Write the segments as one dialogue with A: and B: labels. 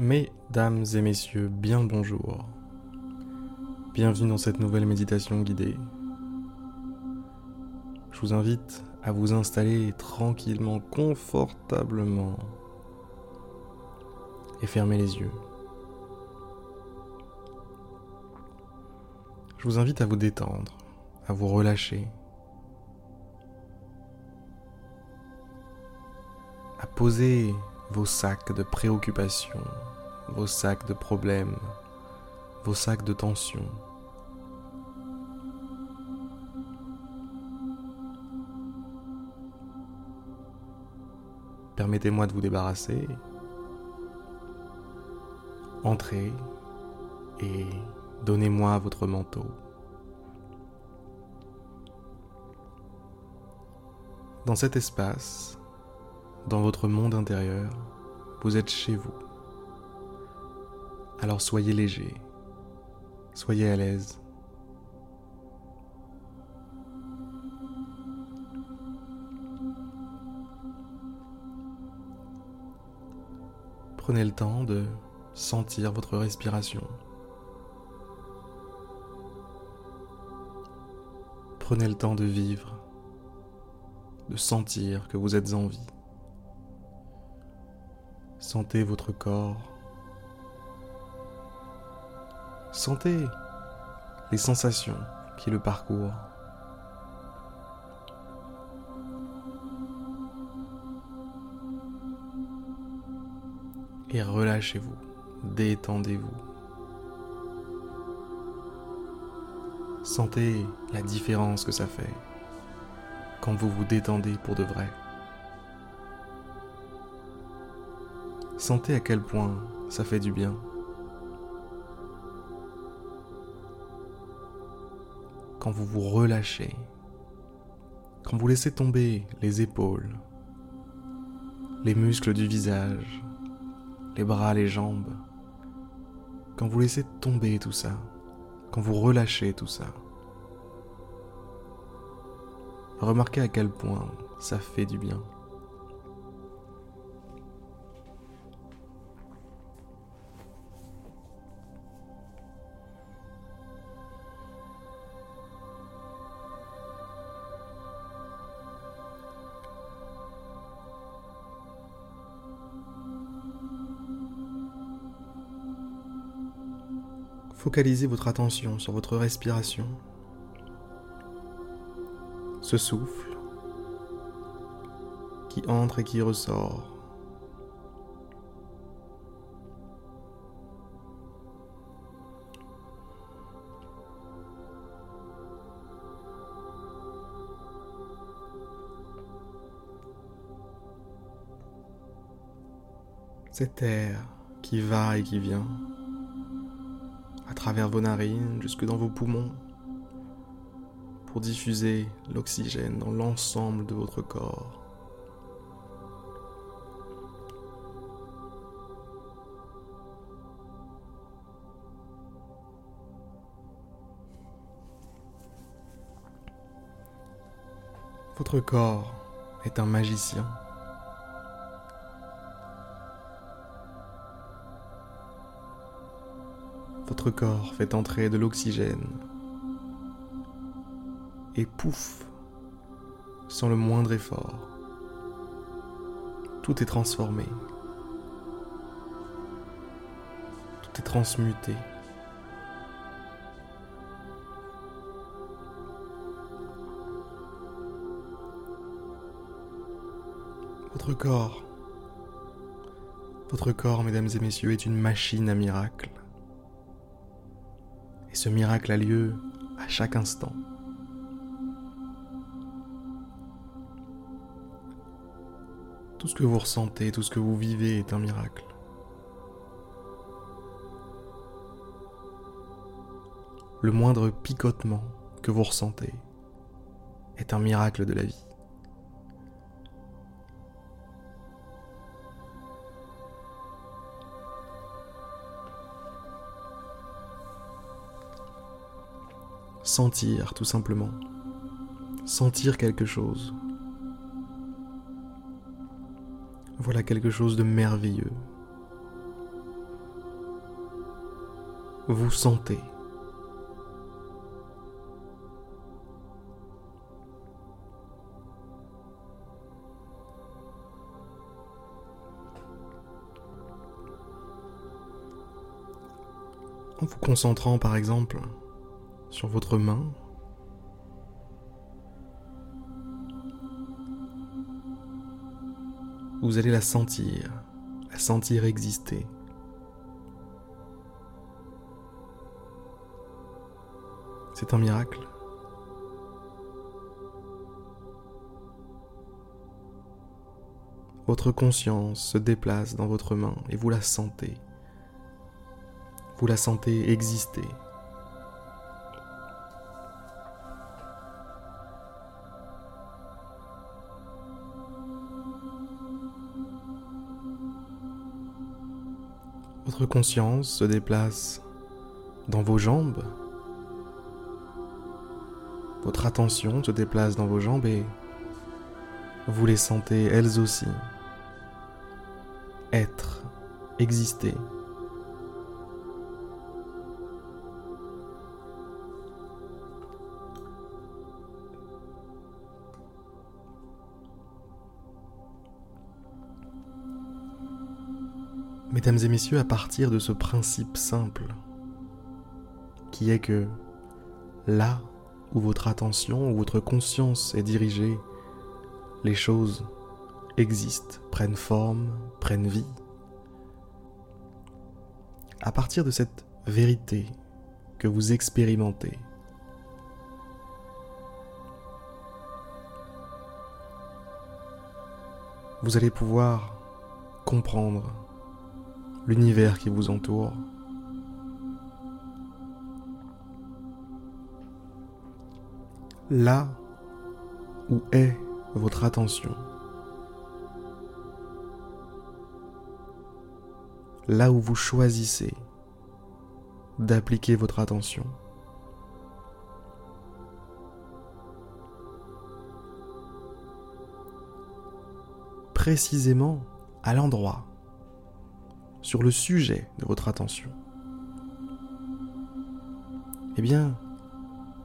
A: Mesdames et messieurs, bien bonjour. Bienvenue dans cette nouvelle méditation guidée. Je vous invite à vous installer tranquillement, confortablement et fermer les yeux. Je vous invite à vous détendre, à vous relâcher, à poser vos sacs de préoccupations, vos sacs de problèmes, vos sacs de tensions. Permettez-moi de vous débarrasser. Entrez et donnez-moi votre manteau. Dans cet espace, dans votre monde intérieur, vous êtes chez vous. Alors soyez léger, soyez à l'aise. Prenez le temps de sentir votre respiration. Prenez le temps de vivre, de sentir que vous êtes en vie. Sentez votre corps. Sentez les sensations qui le parcourent. Et relâchez-vous, détendez-vous. Sentez la différence que ça fait quand vous vous détendez pour de vrai. Sentez à quel point ça fait du bien. Quand vous vous relâchez, quand vous laissez tomber les épaules, les muscles du visage, les bras, les jambes, quand vous laissez tomber tout ça, quand vous relâchez tout ça, remarquez à quel point ça fait du bien. Focalisez votre attention sur votre respiration. Ce souffle qui entre et qui ressort. Cet air qui va et qui vient travers vos narines jusque dans vos poumons pour diffuser l'oxygène dans l'ensemble de votre corps. Votre corps est un magicien. Votre corps fait entrer de l'oxygène. Et pouf, sans le moindre effort, tout est transformé. Tout est transmuté. Votre corps, votre corps, mesdames et messieurs, est une machine à miracles. Et ce miracle a lieu à chaque instant. Tout ce que vous ressentez, tout ce que vous vivez est un miracle. Le moindre picotement que vous ressentez est un miracle de la vie. Sentir tout simplement. Sentir quelque chose. Voilà quelque chose de merveilleux. vous sentez. En vous concentrant par exemple sur votre main, vous allez la sentir, la sentir exister. C'est un miracle. Votre conscience se déplace dans votre main et vous la sentez. Vous la sentez exister. Votre conscience se déplace dans vos jambes. Votre attention se déplace dans vos jambes et vous les sentez elles aussi être, exister. Mesdames et messieurs, à partir de ce principe simple, qui est que là où votre attention ou votre conscience est dirigée, les choses existent, prennent forme, prennent vie. À partir de cette vérité que vous expérimentez, vous allez pouvoir comprendre l'univers qui vous entoure. Là où est votre attention, là où vous choisissez d'appliquer votre attention, précisément à l'endroit sur le sujet de votre attention, eh bien,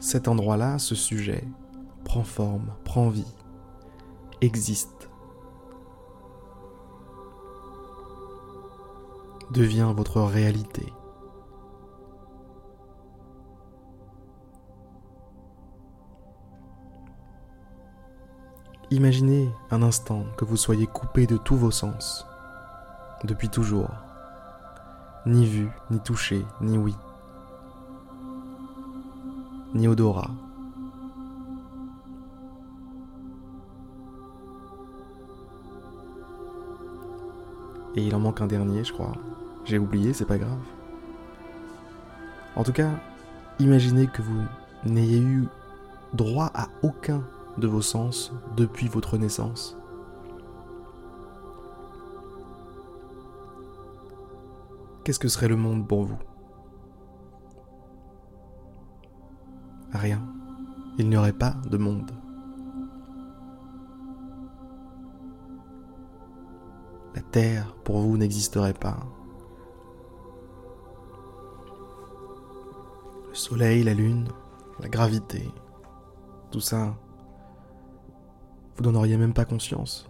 A: cet endroit-là, ce sujet, prend forme, prend vie, existe, devient votre réalité. Imaginez un instant que vous soyez coupé de tous vos sens, depuis toujours ni vu, ni touché, ni oui, ni odorat. Et il en manque un dernier, je crois. J'ai oublié, c'est pas grave. En tout cas, imaginez que vous n'ayez eu droit à aucun de vos sens depuis votre naissance. Qu'est-ce que serait le monde pour vous? Rien. Il n'y aurait pas de monde. La Terre, pour vous, n'existerait pas. Le Soleil, la Lune, la gravité, tout ça, vous n'en auriez même pas conscience.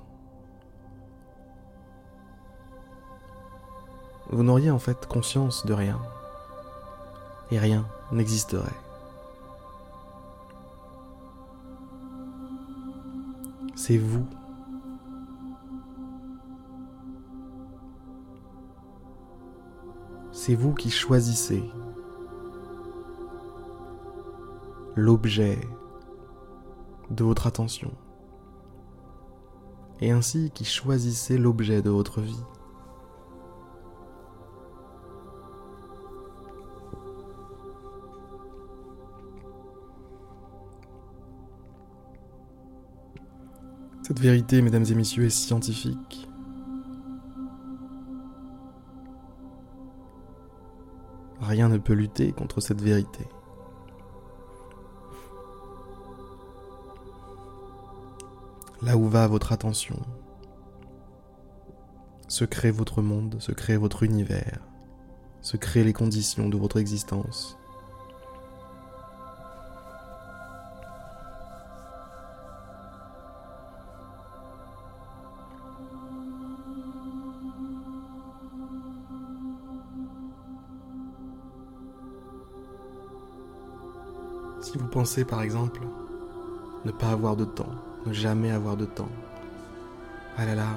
A: Vous n'auriez en fait conscience de rien. Et rien n'existerait. C'est vous. C'est vous qui choisissez l'objet de votre attention et ainsi qui choisissez l'objet de votre vie. Cette vérité, mesdames et messieurs, est scientifique. Rien ne peut lutter contre cette vérité. Là où va votre attention, se crée votre monde, se crée votre univers, se créent les conditions de votre existence. Pensez par exemple ne pas avoir de temps, ne jamais avoir de temps, ah là là,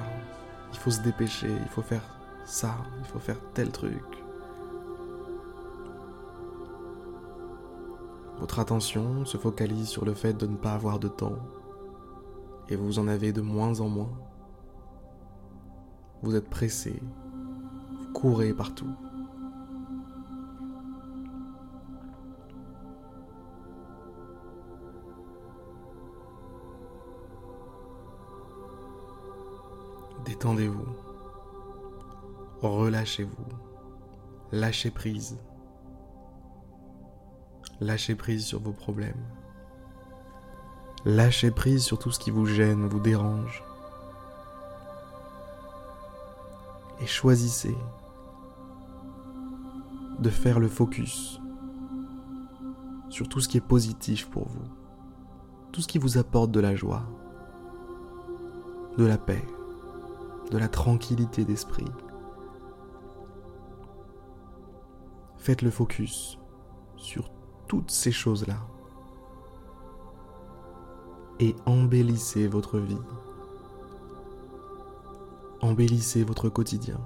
A: il faut se dépêcher, il faut faire ça, il faut faire tel truc. Votre attention se focalise sur le fait de ne pas avoir de temps et vous en avez de moins en moins. Vous êtes pressé, vous courez partout. Détendez-vous. Relâchez-vous. Lâchez prise. Lâchez prise sur vos problèmes. Lâchez prise sur tout ce qui vous gêne, vous dérange. Et choisissez de faire le focus sur tout ce qui est positif pour vous, tout ce qui vous apporte de la joie, de la paix de la tranquillité d'esprit. Faites le focus sur toutes ces choses-là et embellissez votre vie. Embellissez votre quotidien.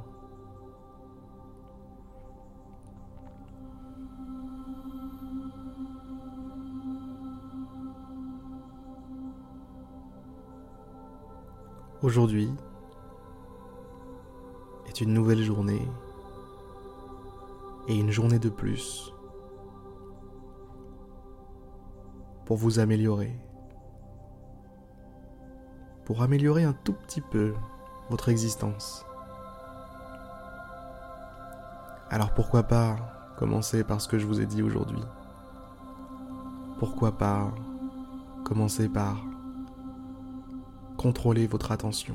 A: Aujourd'hui, est une nouvelle journée et une journée de plus pour vous améliorer, pour améliorer un tout petit peu votre existence. Alors pourquoi pas commencer par ce que je vous ai dit aujourd'hui? Pourquoi pas commencer par contrôler votre attention?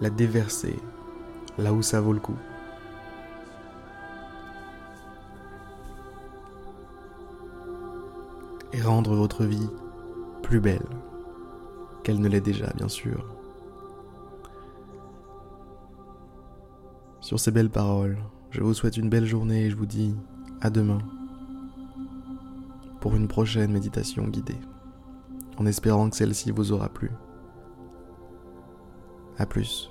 A: La déverser là où ça vaut le coup. Et rendre votre vie plus belle qu'elle ne l'est déjà, bien sûr. Sur ces belles paroles, je vous souhaite une belle journée et je vous dis à demain pour une prochaine méditation guidée, en espérant que celle-ci vous aura plu. A plus.